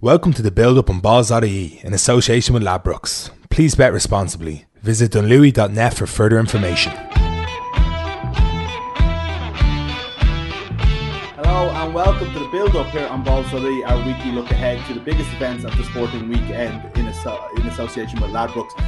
Welcome to the build up on balls.ie in association with Ladbrokes. Please bet responsibly. Visit dunlewy.net for further information. Hello and welcome to the build up here on Balls.ie, our weekly look ahead to the biggest events of the sporting weekend in, in association with Ladbrokes.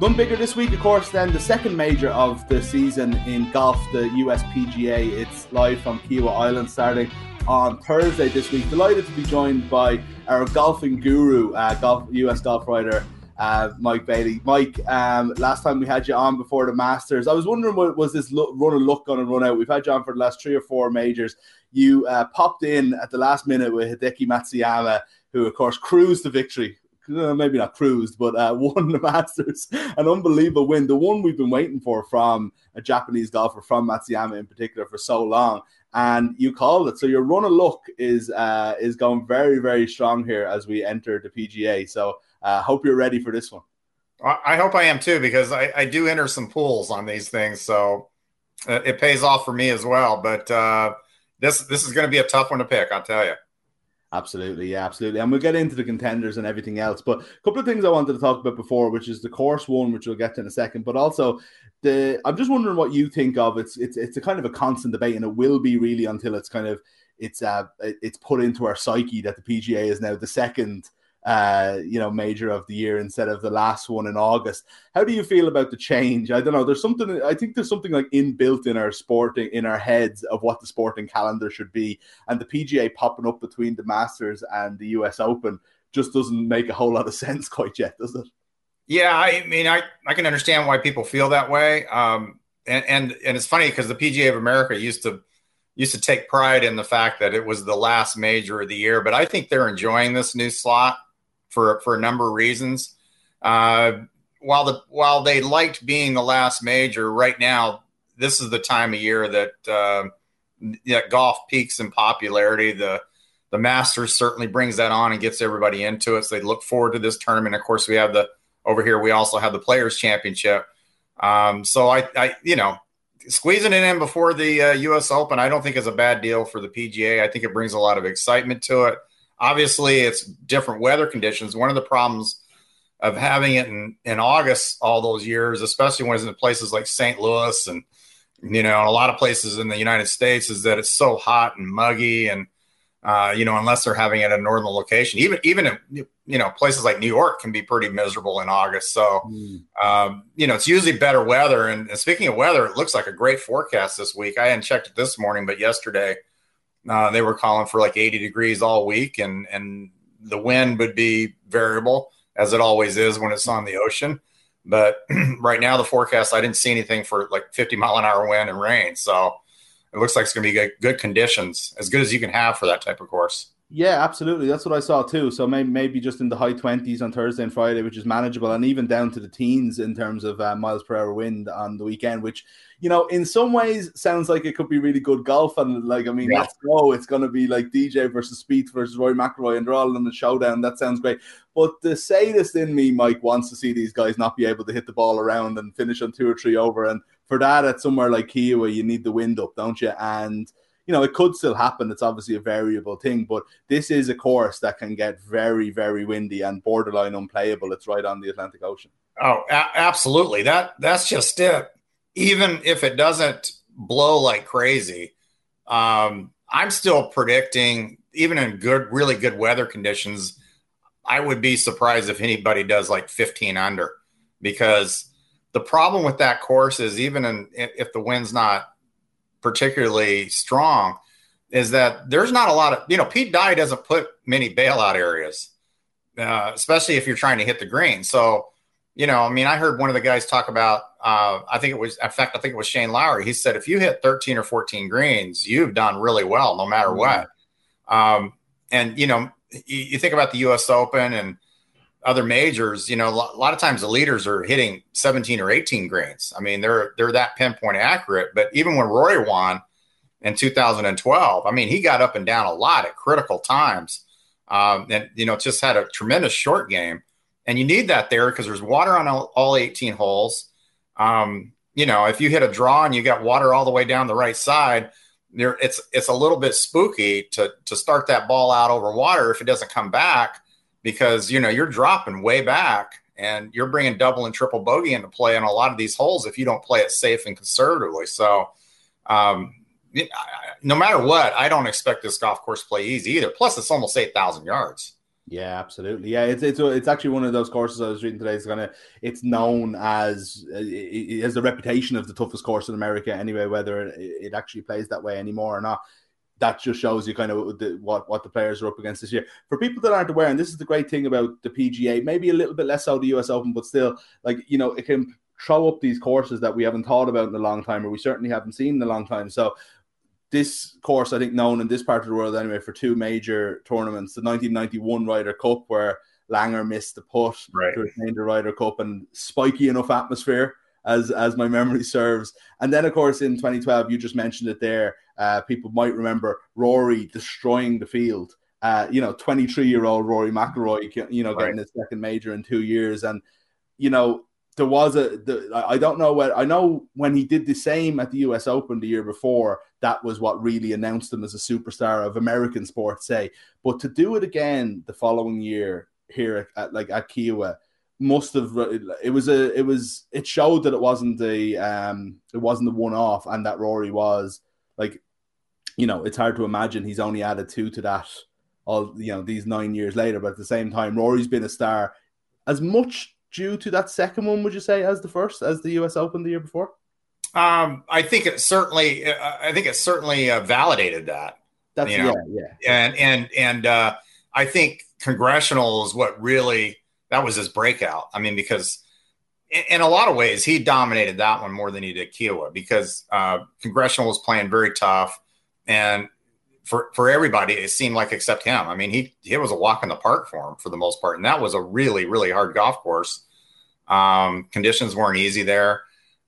None bigger this week, of course, than the second major of the season in golf, the US PGA. It's live from Kiawah Island starting on Thursday this week. Delighted to be joined by our golfing guru, uh, golf, US golf writer, uh, Mike Bailey. Mike, um, last time we had you on before the Masters, I was wondering what was this look, run of luck going to run out? We've had you on for the last three or four majors. You uh, popped in at the last minute with Hideki Matsuyama, who, of course, cruised to victory uh, maybe not cruised, but uh, won the Masters. An unbelievable win, the one we've been waiting for from a Japanese golfer, from Matsuyama in particular, for so long. And you called it. So your run of luck is uh, is going very, very strong here as we enter the PGA. So uh, hope you're ready for this one. I hope I am too, because I, I do enter some pools on these things. So uh, it pays off for me as well. But uh, this this is going to be a tough one to pick, I'll tell you. Absolutely, yeah, absolutely. And we'll get into the contenders and everything else. But a couple of things I wanted to talk about before, which is the course one, which we'll get to in a second, but also the I'm just wondering what you think of it's it's it's a kind of a constant debate, and it will be really until it's kind of it's uh it's put into our psyche that the PGA is now the second uh, you know, major of the year instead of the last one in August. How do you feel about the change? I don't know. There's something. I think there's something like inbuilt in our sporting in our heads of what the sporting calendar should be, and the PGA popping up between the Masters and the U.S. Open just doesn't make a whole lot of sense quite yet, does it? Yeah, I mean, I I can understand why people feel that way. Um, and and and it's funny because the PGA of America used to used to take pride in the fact that it was the last major of the year, but I think they're enjoying this new slot for for a number of reasons. Uh, while the while they liked being the last major, right now this is the time of year that uh, that golf peaks in popularity. The the Masters certainly brings that on and gets everybody into it. So they look forward to this tournament. Of course, we have the over here. We also have the Players Championship. Um, so I, I, you know, squeezing it in before the uh, U.S. Open, I don't think is a bad deal for the PGA. I think it brings a lot of excitement to it. Obviously, it's different weather conditions. One of the problems of having it in, in August all those years, especially when it's in places like St. Louis and you know a lot of places in the United States, is that it's so hot and muggy, and uh, you know unless they're having it at a northern location, even even in, you know places like New York can be pretty miserable in August. So mm. um, you know it's usually better weather. And, and speaking of weather, it looks like a great forecast this week. I hadn't checked it this morning, but yesterday uh, they were calling for like 80 degrees all week, and and the wind would be variable as it always is when it's on the ocean. But right now, the forecast I didn't see anything for like 50 mile an hour wind and rain, so it looks like it's going to be good, good conditions, as good as you can have for that type of course. Yeah, absolutely. That's what I saw too. So maybe maybe just in the high twenties on Thursday and Friday, which is manageable, and even down to the teens in terms of uh, miles per hour wind on the weekend, which you know in some ways sounds like it could be really good golf. And like I mean, yeah. let's go. It's going to be like DJ versus Spieth versus Rory McIlroy, and they're all in the showdown. That sounds great. But the sadist in me, Mike, wants to see these guys not be able to hit the ball around and finish on two or three over. And for that, at somewhere like Kiawah, you need the wind up, don't you? And you know, it could still happen. It's obviously a variable thing, but this is a course that can get very, very windy and borderline unplayable. It's right on the Atlantic Ocean. Oh, a- absolutely. That that's just it. Even if it doesn't blow like crazy, um, I'm still predicting, even in good, really good weather conditions, I would be surprised if anybody does like 15 under, because the problem with that course is even in, if the wind's not particularly strong is that there's not a lot of you know Pete Dye doesn't put many bailout areas, uh, especially if you're trying to hit the green. So you know, I mean, I heard one of the guys talk about. Uh, I think it was, in fact, I think it was Shane Lowry. He said if you hit 13 or 14 greens, you've done really well, no matter mm-hmm. what. Um, and you know, you, you think about the U.S. Open and other majors, you know, a lot of times the leaders are hitting 17 or 18 greens. I mean, they're they're that pinpoint accurate. But even when Rory won in 2012, I mean, he got up and down a lot at critical times, um, and you know, just had a tremendous short game. And you need that there because there's water on all, all 18 holes. Um, you know, if you hit a draw and you got water all the way down the right side, there it's it's a little bit spooky to to start that ball out over water if it doesn't come back because you know you're dropping way back and you're bringing double and triple bogey into play on a lot of these holes if you don't play it safe and conservatively. So, um, no matter what, I don't expect this golf course to play easy either. Plus, it's almost eight thousand yards. Yeah, absolutely. Yeah, it's it's it's actually one of those courses I was reading today. It's gonna it's known as it has the reputation of the toughest course in America anyway. Whether it actually plays that way anymore or not, that just shows you kind of the, what what the players are up against this year. For people that aren't aware, and this is the great thing about the PGA, maybe a little bit less so the US Open, but still, like you know, it can throw up these courses that we haven't thought about in a long time, or we certainly haven't seen in a long time. So this course, I think, known in this part of the world anyway for two major tournaments: the 1991 Ryder Cup, where Langer missed the putt right. to retain the Ryder Cup, and spiky enough atmosphere as as my memory serves. And then, of course, in 2012, you just mentioned it there. Uh, people might remember Rory destroying the field. Uh, you know, 23 year old Rory McIlroy, you know, getting right. his second major in two years, and you know, there was a the, I don't know what I know when he did the same at the US Open the year before that was what really announced him as a superstar of American sports say but to do it again the following year here at, at like at Kiawah must have it was a it was it showed that it wasn't the um it wasn't the one off and that Rory was like you know it's hard to imagine he's only added two to that all you know these 9 years later but at the same time Rory's been a star as much due to that second one, would you say, as the first, as the U.S. Open the year before? Um, I think it certainly, uh, I think it certainly uh, validated that. That's you know? yeah, yeah, and and and uh, I think congressional is what really that was his breakout. I mean, because in, a lot of ways he dominated that one more than he did Kiawah because uh, congressional was playing very tough, and for for everybody, it seemed like except him. I mean, he it was a walk in the park for him for the most part, and that was a really really hard golf course. Um, conditions weren't easy there.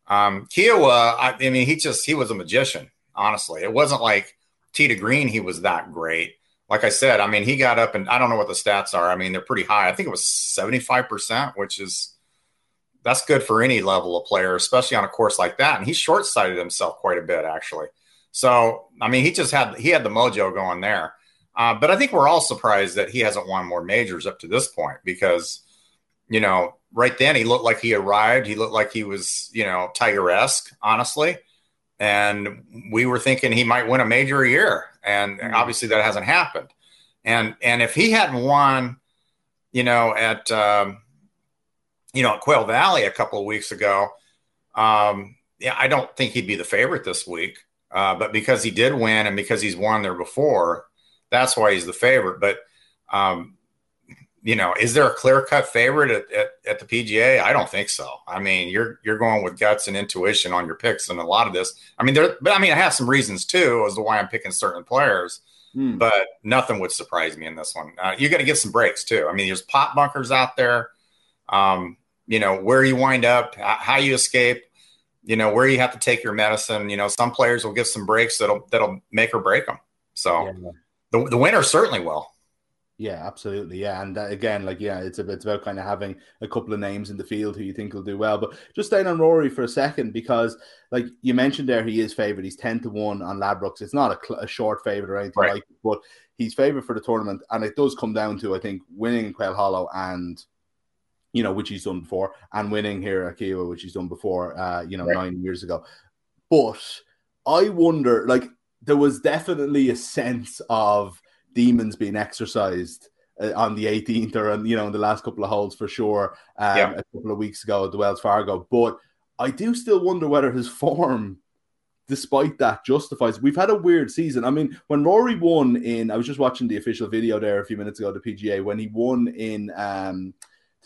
Um, Kiawah, I, I mean, he just he was a magician. Honestly, it wasn't like tee to green. He was that great. Like I said, I mean, he got up and I don't know what the stats are. I mean, they're pretty high. I think it was seventy five percent, which is that's good for any level of player, especially on a course like that. And he short sighted himself quite a bit, actually. So, I mean, he just had he had the mojo going there. Uh, but I think we're all surprised that he hasn't won more majors up to this point because, you know, right then he looked like he arrived. He looked like he was, you know, Tiger esque, honestly. And we were thinking he might win a major a year, and mm-hmm. obviously that hasn't happened. And and if he hadn't won, you know, at um, you know at Quail Valley a couple of weeks ago, um, yeah, I don't think he'd be the favorite this week. Uh, but because he did win and because he's won there before, that's why he's the favorite. But um, you know, is there a clear cut favorite at, at, at, the PGA? I don't think so. I mean, you're you're going with guts and intuition on your picks, and a lot of this. I mean, there, but I mean, I have some reasons too as to why I'm picking certain players. Hmm. But nothing would surprise me in this one. Uh, you got to get some breaks too. I mean, there's pot bunkers out there. Um, you know where you wind up, how you escape you know where you have to take your medicine. You know, some players will get some breaks that'll that'll make or break them. So yeah. the the winner certainly will. Yeah, absolutely. Yeah, and that, again, like yeah, it's a, it's about kind of having a couple of names in the field who you think will do well. But just staying on Rory for a second because, like you mentioned there, he is favored. He's ten to one on Ladbrokes. It's not a, a short favorite or anything right. like, it, but he's favored for the tournament, and it does come down to I think winning Quail Hollow and you know, which he's done before, and winning here at Kiawah, which he's done before, uh, you know, right. nine years ago. But I wonder, like, there was definitely a sense of demons being exercised uh, on the 18th or, on, you know, in the last couple of holes for sure, um, yeah. a couple of weeks ago at the Wells Fargo. But I do still wonder whether his form despite that justifies we've had a weird season i mean when rory won in i was just watching the official video there a few minutes ago the pga when he won in um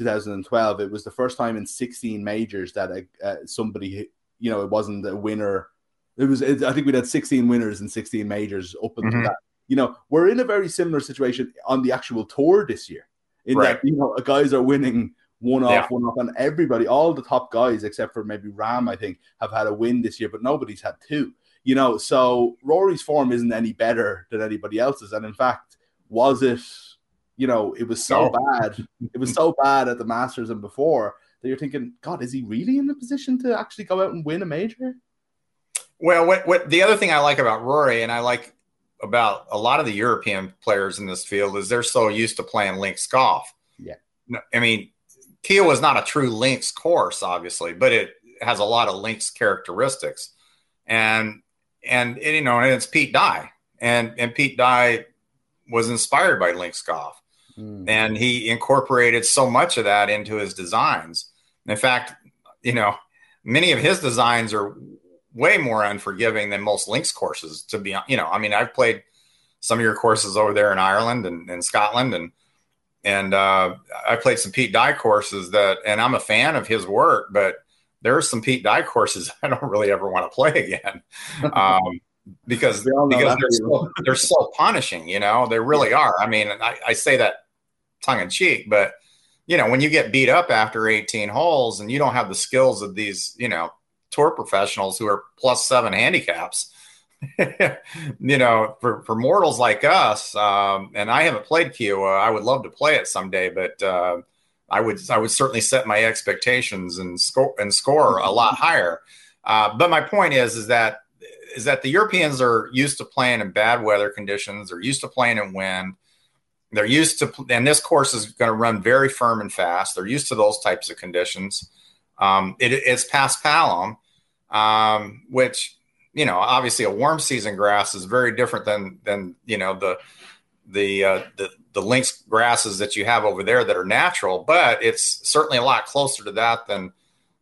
2012. It was the first time in 16 majors that uh, somebody, you know, it wasn't a winner. It was, it, I think we had 16 winners in 16 majors up until mm-hmm. that. You know, we're in a very similar situation on the actual tour this year. In right. that, you know, guys are winning one off, yeah. one off, and everybody, all the top guys except for maybe Rahm, I think, have had a win this year, but nobody's had two. You know, so Rory's form isn't any better than anybody else's, and in fact, was it you know, it was so bad. It was so bad at the Masters and before that you're thinking, God, is he really in a position to actually go out and win a major? Well, what, what the other thing I like about Rory and I like about a lot of the European players in this field is they're so used to playing links golf. Yeah. I mean, Kiawah is not a true links course, obviously, but it has a lot of links characteristics. And, and, and you know, and it's Pete Dye. And, and Pete Dye was inspired by links golf. Mm. And he incorporated so much of that into his designs. In fact, you know, many of his designs are way more unforgiving than most links courses to be you know i mean i've played some of your courses over there in ireland and, and scotland and and uh, i played some pete dye courses that and i'm a fan of his work but there are some pete dye courses i don't really ever want to play again um, because because they're so, they're so punishing you know they really are i mean I, I say that tongue in cheek but you know when you get beat up after 18 holes and you don't have the skills of these you know tour professionals who are plus seven handicaps. you know, for, for mortals like us, um, and I haven't played Kiawah. I would love to play it someday, but uh, I would I would certainly set my expectations and score and score a lot higher. Uh, but my point is is that is that the Europeans are used to playing in bad weather conditions. They're used to playing in wind. They're used to, and this course is going to run very firm and fast. They're used to those types of conditions. Um, it, it's paspalum, um, which you know, obviously a warm season grass is very different than than you know the the uh, the the links grasses that you have over there that are natural, but it's certainly a lot closer to that than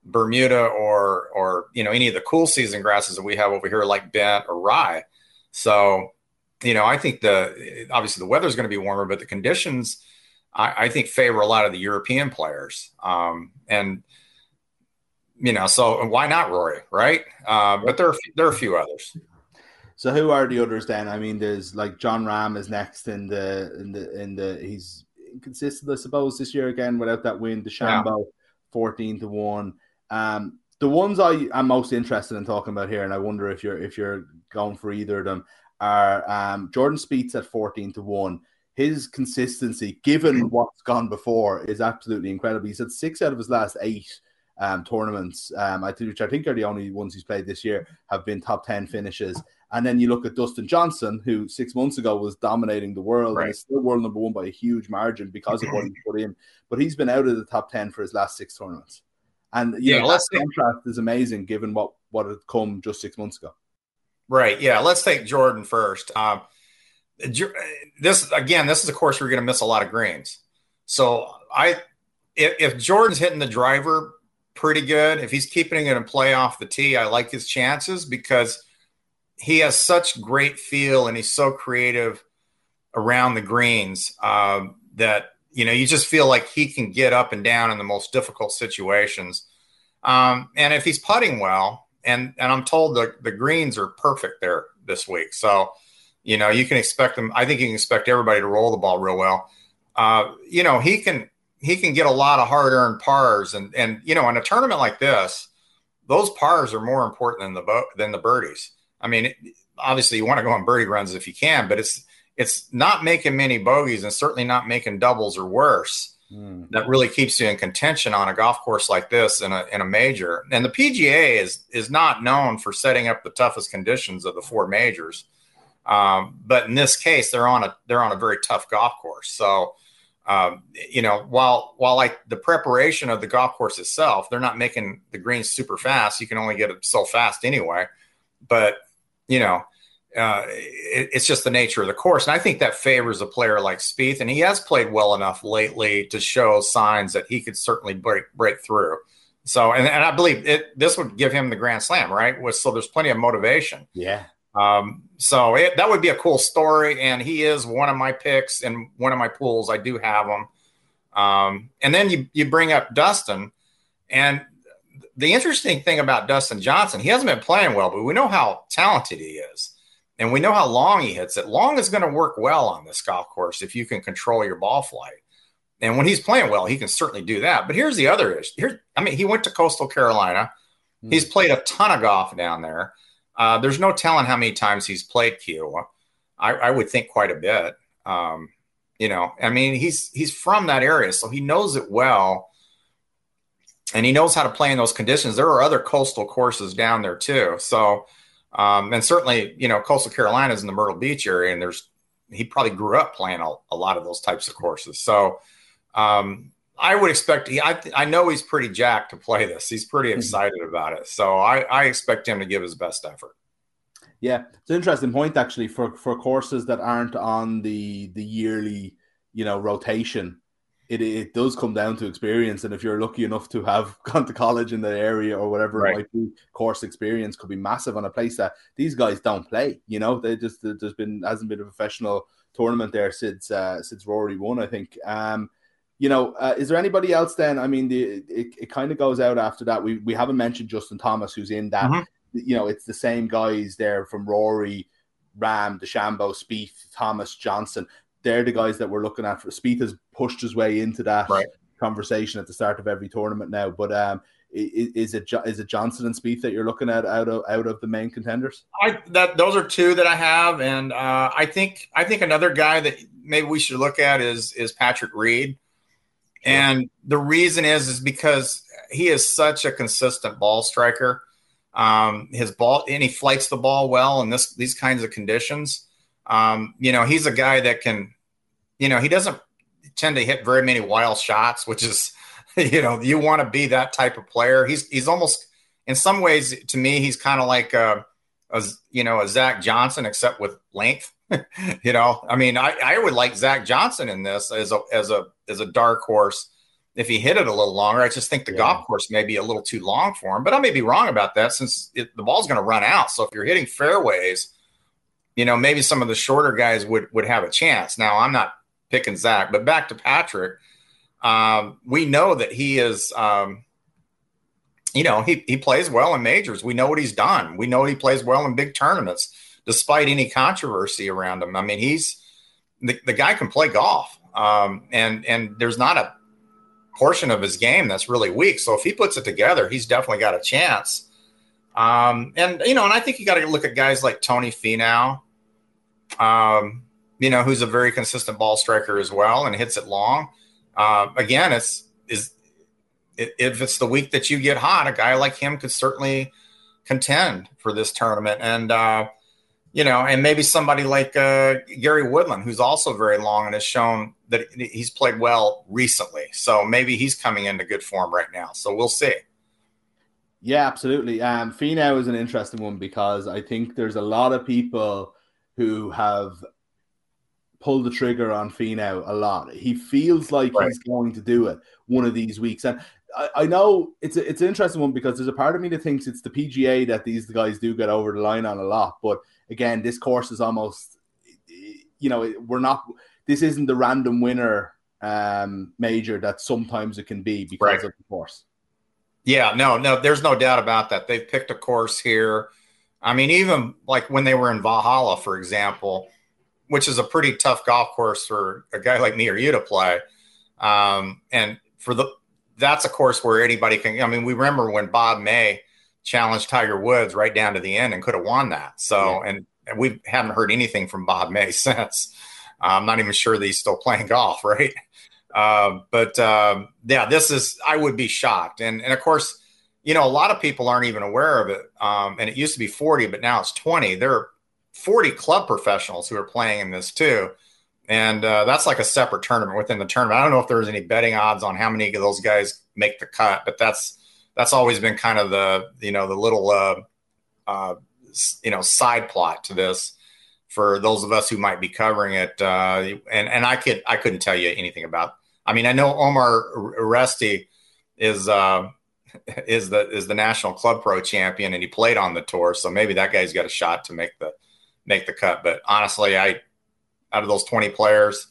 Bermuda or or you know any of the cool season grasses that we have over here like bent or rye. So, you know, I think the obviously the weather is going to be warmer, but the conditions I, I, think favor a lot of the European players. Um, and you know, so why not Rory, right? Uh, but there are there are a few others. So who are the others then? I mean, there's like Jon Rahm is next in the in the in the he's inconsistent, I suppose, this year again without that win. DeChambeau, yeah. fourteen to one. Um, the ones I am most interested in talking about here, and I wonder if you're if you're going for either of them, are um, Jordan Spieth at fourteen to one. His consistency, given what's gone before, is absolutely incredible. He's had six out of his last eight um, tournaments, um, which I think are the only ones he's played this year, have been top 10 finishes. And then you look at Dustin Johnson, who six months ago was dominating the world right. and is still world number one by a huge margin because of what he put in. But he's been out of the top 10 for his last six tournaments. And yeah, know, that contrast is amazing given what, what had come just six months ago. Right. Yeah. Let's take Jordan first. Um, this again, this is a course we're going to miss a lot of greens. So I, if, if Jordan's hitting the driver pretty good. If he's keeping it in play off the tee, I like his chances because he has such great feel and he's so creative around the greens um, that you know you just feel like he can get up and down in the most difficult situations. Um, and if he's putting well, and and I'm told the the greens are perfect there this week, so you know you can expect them. I think you can expect everybody to roll the ball real well. Uh, you know he can he can get a lot of hard earned pars, and and you know in a tournament like this, those pars are more important than the bo- than the birdies. I mean, obviously you want to go on birdie runs if you can, but it's it's not making many bogeys and certainly not making doubles or worse. Mm. That really keeps you in contention on a golf course like this in a in a major. And the PGA is is not known for setting up the toughest conditions of the four majors. Um, but in this case, they're on a they're on a very tough golf course. So um, you know, while while like the preparation of the golf course itself, they're not making the greens super fast. You can only get it so fast anyway. But you know, uh, it, it's just the nature of the course, and I think that favors a player like Spieth, and he has played well enough lately to show signs that he could certainly break break through. So, and, and I believe it, this would give him the Grand Slam, right? So there's plenty of motivation. Yeah. Um, so it, that would be a cool story. And he is one of my picks in one of my pools. I do have him. Um, and then you, you bring up Dustin. And the interesting thing about Dustin Johnson, he hasn't been playing well, but we know how talented he is. And we know how long he hits it. Long is going to work well on this golf course if you can control your ball flight. And when he's playing well, he can certainly do that. But here's the other issue. Here, I mean, he went to Coastal Carolina. Mm. He's played a ton of golf down there. Uh, there's no telling how many times he's played Kiawah. I, I would think quite a bit. Um, you know, I mean, he's he's from that area, so he knows it well, and he knows how to play in those conditions. There are other coastal courses down there too. So, um, and certainly, you know, coastal Carolina is in the Myrtle Beach area, and there's he probably grew up playing a, a lot of those types of courses. So, um, I would expect. He, I I know he's pretty jacked to play this. He's pretty mm-hmm. excited about it. So I I expect him to give his best effort. Yeah, it's an interesting point actually for for courses that aren't on the the yearly you know rotation. It, it does come down to experience, and if you're lucky enough to have gone to college in the area or whatever right. it might be, course experience could be massive on a place that these guys don't play. You know, they just there's been hasn't been a professional tournament there since uh, since Rory won, I think. Um, you know, uh, is there anybody else then? I mean, the, it, it kind of goes out after that. We we haven't mentioned Justin Thomas, who's in that. Mm-hmm. You know, it's the same guys there from Rory, Rahm, DeChambeau, Spieth, Thomas, Johnson. They're the guys that we're looking at. For Spieth has pushed his way into that right. conversation at the start of every tournament now. But um, is, it is it Johnson and Spieth that you're looking at out of out of the main contenders? I that those are two that I have, and uh, I think I think another guy that maybe we should look at is is Patrick Reed. And the reason is is because he is such a consistent ball striker. Um, his ball and he flights the ball well in this these kinds of conditions. Um, you know, he's a guy that can, you know, he doesn't tend to hit very many wild shots, which is, you know, you want to be that type of player. He's he's almost in some ways to me he's kind of like a, a you know a Zach Johnson except with length. you know, I mean, I, I would like Zach Johnson in this as a as a as a dark horse if he hit it a little longer. I just think the yeah. golf course may be a little too long for him, but I may be wrong about that since it, the ball's going to run out. So if you're hitting fairways, you know, maybe some of the shorter guys would would have a chance. Now I'm not picking Zach, but back to Patrick, um, we know that he is. Um, you know, he, he plays well in majors. We know what he's done. We know he plays well in big tournaments despite any controversy around him. I mean, he's the, the guy can play golf, um, and and there's not a portion of his game that's really weak. So if he puts it together, he's definitely got a chance. Um, and you know, and I think you got to look at guys like Tony Finau, um, you know, who's a very consistent ball striker as well and hits it long. Uh, again, it's is if it's the week that you get hot, a guy like him could certainly contend for this tournament. And uh, you know, and maybe somebody like uh, Gary Woodland, who's also very long and has shown that he's played well recently. So maybe he's coming into good form right now. So we'll see. Yeah, absolutely. Um, Finau is an interesting one because I think there's a lot of people who have pulled the trigger on Finau a lot. He feels like right. he's going to do it one of these weeks, and I, I know it's a, it's an interesting one because there's a part of me that thinks it's the PGA that these guys do get over the line on a lot, but again, this course is almost, you know, we're not. This isn't the random winner um, major that sometimes it can be because right. of the course. Yeah, no, no, there's no doubt about that. They've picked a course here. I mean, even like when they were in Valhalla, for example, which is a pretty tough golf course for a guy like me or you to play. Um, and for the that's a course where anybody can. I mean, we remember when Bob May challenged Tiger Woods right down to the end and could have won that. So, yeah. and, and, we haven't heard anything from Bob May since. I'm not even sure that he's still playing golf, right? Uh, but um, yeah, this is, I would be shocked. And, and of course, you know, a lot of people aren't even aware of it. Um, and it used to be 40, but now it's 20. There are 40 club professionals who are playing in this too. And uh, that's like a separate tournament within the tournament. I don't know if there's any betting odds on how many of those guys make the cut, but that's that's always been kind of the you know the little uh, uh, you know side plot to this for those of us who might be covering it. Uh, and and I could I couldn't tell you anything about. I mean, I know Omar Uresti is uh, is the is the national club pro champion, and he played on the tour, so maybe that guy's got a shot to make the make the cut. But honestly, I out of those twenty players,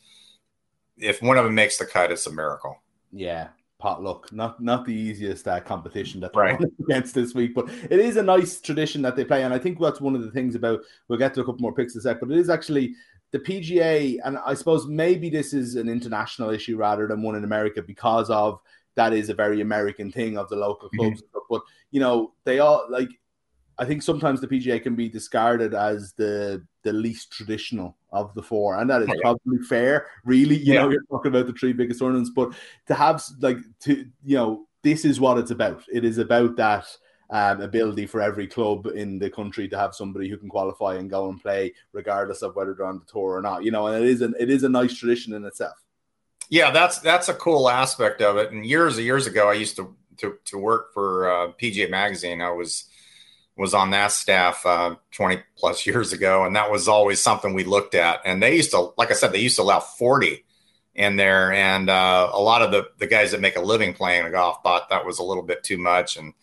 if one of them makes the cut, it's a miracle. Yeah, potluck. Not not the easiest uh, competition that they're right. against this week, but it is a nice tradition that they play, and I think that's one of the things about. We'll get to a couple more picks in a sec, but it is actually the PGA, and I suppose maybe this is an international issue rather than one in America because of that is a very American thing of the local mm-hmm. clubs. Mm-hmm. But you know, they all like I think sometimes the PGA can be discarded as the the least traditional of the four, and that is probably fair. Really, you yeah. know, you're talking about the three biggest tournaments, but to have like to you know, this is what it's about. It is about that um, ability for every club in the country to have somebody who can qualify and go and play, regardless of whether they're on the tour or not. You know, and it is an it is a nice tradition in itself. Yeah, that's that's a cool aspect of it. And years and years ago, I used to to, to work for uh, PGA Magazine. I was was on that staff uh, 20 plus years ago, and that was always something we looked at. And they used to, like I said, they used to allow 40 in there, and uh, a lot of the the guys that make a living playing golf thought that was a little bit too much, and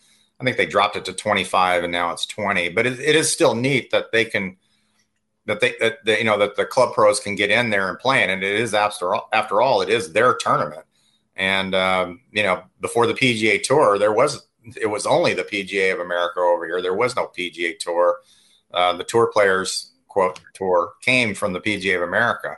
I think they dropped it to 25, and now it's 20. But it, it is still neat that they can that they that you know that the club pros can get in there and play. And it is after all, after all it is their tournament. And um, you know before the PGA Tour there was it was only the PGA of America over here. There was no PGA Tour. Uh, the tour players quote tour came from the PGA of America.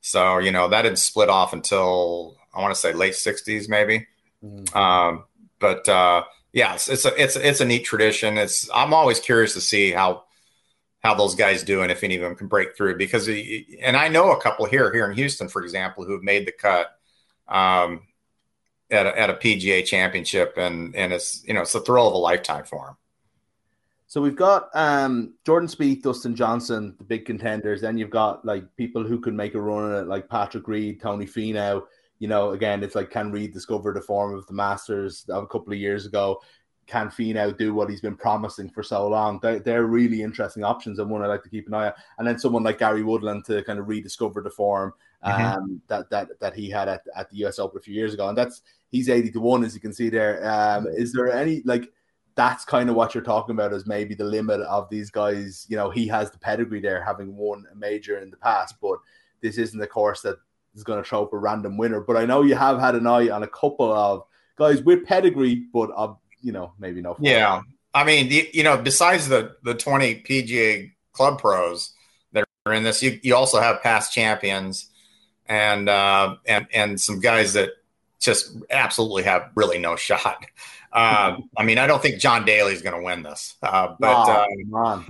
So you know that didn't split off until I want to say late 60s maybe. Mm-hmm. um, but uh, yeah it's, it's a it's it's a neat tradition. It's I'm always curious to see how how those guys do and if any of them can break through because and I know a couple here here in Houston for example who have made the cut um, at a, at a PGA championship and and it's you know it's the thrill of a lifetime for them. So we've got um, Jordan Spieth, Dustin Johnson, the big contenders. Then you've got like people who can make a run at it, like Patrick Reed, Tony Finau. You know, again, it's like can Reed discover the form of the Masters of a couple of years ago? Can Finau do what he's been promising for so long? They're, they're really interesting options and one I like to keep an eye on. And then someone like Gary Woodland to kind of rediscover the form mm-hmm. um, mm-hmm. that that that he had at, at the US Open a few years ago. And that's he's 80 to 1, as you can see there. Um, is there any like that's kind of what you're talking about as maybe the limit of these guys. You know, he has the pedigree there, having won a major in the past, but this isn't the course that is going to throw up a random winner. But I know you have had an eye on a couple of guys with pedigree, but of you know, maybe no. Yeah, I mean, you know, besides the the twenty PGA Club pros that are in this, you you also have past champions and uh, and and some guys that just absolutely have really no shot. Uh, I mean, I don't think John Daly is going to win this, uh, but oh,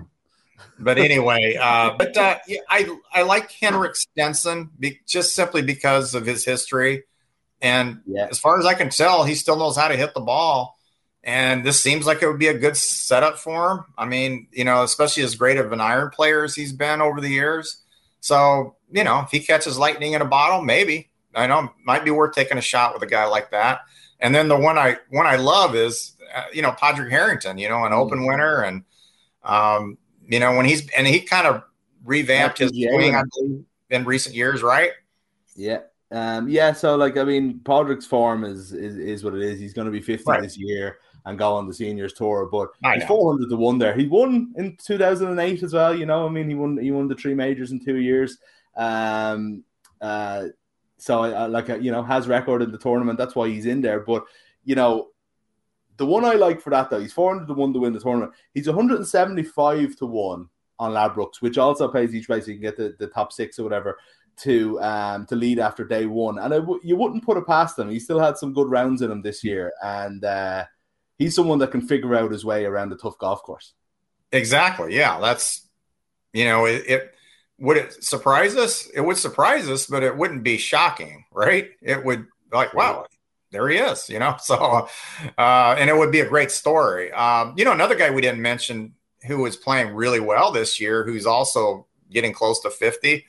but anyway, uh, but uh, yeah, I I like Henrik Stenson be, just simply because of his history, and yeah. as far as I can tell, he still knows how to hit the ball. And this seems like it would be a good setup for him. I mean, you know, especially as great of an iron player as he's been over the years. So, you know, if he catches lightning in a bottle, maybe. I know might be worth taking a shot with a guy like that. And then the one I one I love is uh, you know Padraig Harrington, you know, an open mm-hmm. winner, and um, you know when he's and he kind of revamped his swing, believe, in recent years, right? Yeah, um, yeah. So like, I mean, Padraig's form is is, is what it is. He's going to be fifty right. this year and go on the seniors tour. But he's four hundred to one there. He won in two thousand and eight as well. You know, I mean, he won he won the three majors in two years. Um, uh, so I, like uh, you know has record in the tournament. That's why he's in there. But you know, the one I like for that though, he's four hundred to one to win the tournament. He's one hundred and seventy five to one on Ladbrokes, which also pays each way so you can get the, the top six or whatever to um to lead after day one. And w- you wouldn't put it past him. He still had some good rounds in him this year, and uh, he's someone that can figure out his way around a tough golf course. Exactly. Yeah, that's you know it, it, would it surprise us. It would surprise us, but it wouldn't be shocking, right? It would like wow. There he is, you know. So, uh, and it would be a great story. Um, you know, another guy we didn't mention who was playing really well this year, who's also getting close to fifty,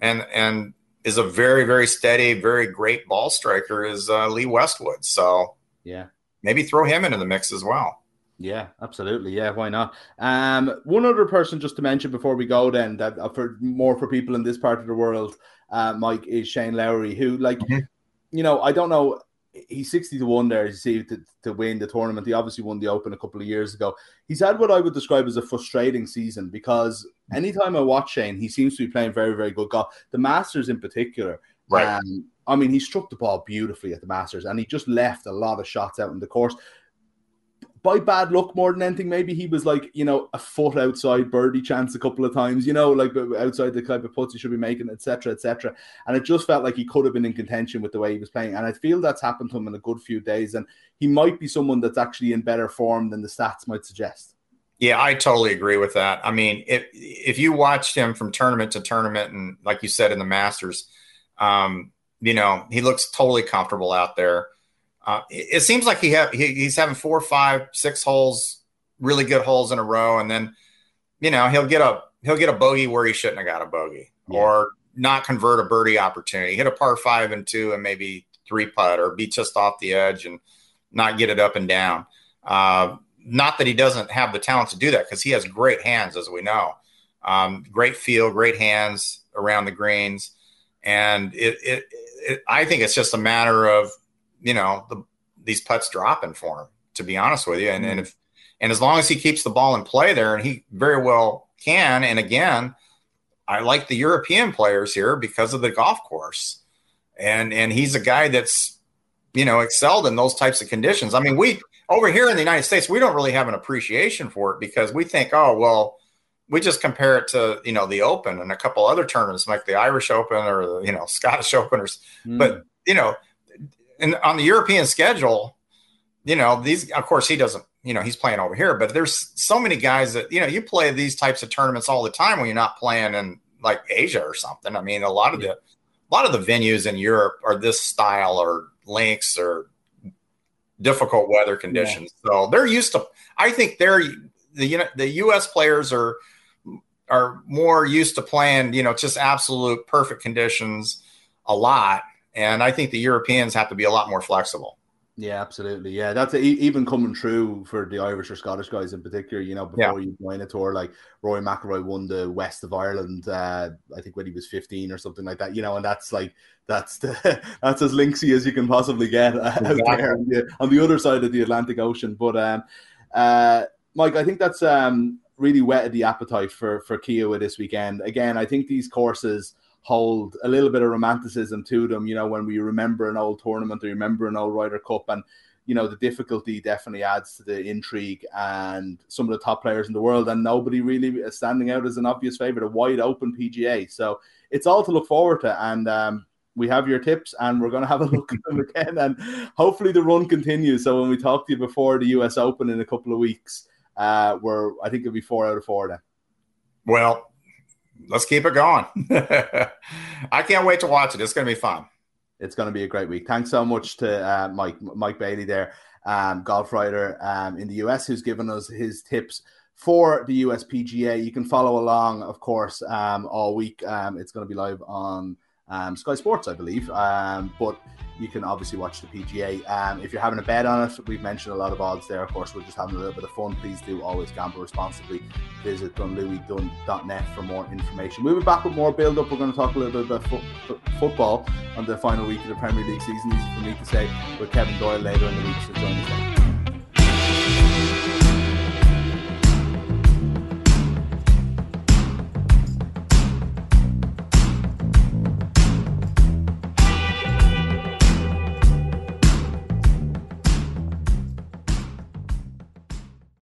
and and is a very very steady, very great ball striker is uh, Lee Westwood. So yeah, maybe throw him into the mix as well. Yeah, absolutely. Yeah, why not? Um, one other person just to mention before we go, then that uh, for more for people in this part of the world, uh, Mike is Shane Lowry, who like, mm-hmm. you know, I don't know. He's sixty to one there. You see to, to win the tournament. He obviously won the Open a couple of years ago. He's had what I would describe as a frustrating season because anytime I watch Shane, he seems to be playing very, very good golf. The Masters in particular, right? Um, I mean, he struck the ball beautifully at the Masters, and he just left a lot of shots out in the course. By bad luck, more than anything, maybe he was like, you know, a foot outside birdie chance a couple of times, you know, like outside the type of putts he should be making, etc., etc. And it just felt like he could have been in contention with the way he was playing. And I feel that's happened to him in a good few days. And he might be someone that's actually in better form than the stats might suggest. Yeah, I totally agree with that. I mean, if if you watched him from tournament to tournament, and like you said in the Masters, um, you know, he looks totally comfortable out there. Uh, it, it, seems like he, ha- he he's having four, five, six holes, really good holes in a row, and then you know he'll get a he'll get a bogey where he shouldn't have got a bogey, yeah. or not convert a birdie opportunity, hit a par five and two, and maybe three putt, or be just off the edge and not get it up and down. Uh, not that he doesn't have the talent to do that because he has great hands, as we know. Um, great feel, great hands around the greens, and it, it, it, I think it's just a matter of you know the, these putts dropping for him. To be honest with you, and, mm-hmm. and if and as long as he keeps the ball in play there, and he very well can, and again, I like the European players here because of the golf course, and and he's a guy that's you know excelled in those types of conditions. I mean, we over here in the United States, we don't really have an appreciation for it because we think, oh well, we just compare it to you know the Open and a couple other tournaments like the Irish Open or the you know Scottish Open, or, mm. but you know, and on the European schedule, you know these. Of course, he doesn't. You know, he's playing over here, but there's so many guys that you know you play these types of tournaments all the time when you're not playing in like Asia or something. I mean, a lot of the a lot of the venues in Europe are this style or links or difficult weather conditions. Yeah. So they're used to. I think they're the the U.S. players are are more used to playing, you know, just absolute perfect conditions a lot. And I think the Europeans have to be a lot more flexible. Yeah, absolutely. Yeah, that's a, even coming true for the Irish or Scottish guys in particular. You know, before yeah. you join a tour, like Rory McIlroy won the West of Ireland, uh, I think when he was fifteen or something like that. You know, and that's like that's the that's as linksy as you can possibly get exactly. out there on the, on the, other side of the Atlantic Ocean. But um, uh, Mike, I think that's um, really whetted the appetite for for Kiawah this weekend. Again, I think these courses hold a little bit of romanticism to them. You know, when we remember an old tournament or remember an old Ryder Cup, and you know the difficulty definitely adds to the intrigue and some of the top players in the world, and nobody really is standing out as an obvious favorite, a wide open PGA. So it's all to look forward to, and um, we have your tips and we're going to have a look at them again and hopefully the run continues so when we talk to you before the us open in a couple of weeks uh, we're I think it'll be four out of four then. Well, let's keep it going. I can't wait to watch it. It's going to be fun. It's going to be a great week. Thanks so much to uh, Mike Mike Bailey there, um, golf writer um, in the US, who's given us his tips for the US PGA. You can follow along, of course, um, all week. Um, it's going to be live on um, Sky Sports, I believe. Um, but you can obviously watch the PGA. Um, if you're having a bet on it, we've mentioned a lot of odds there. Of course, we're just having a little bit of fun. Please do always gamble responsibly. Visit dunlewy.net for more information. We'll be back with more build up. We're going to talk a little bit about fo- football on the final week of the Premier League season. Easy for me to say with Kevin Doyle later in the week. So join us then.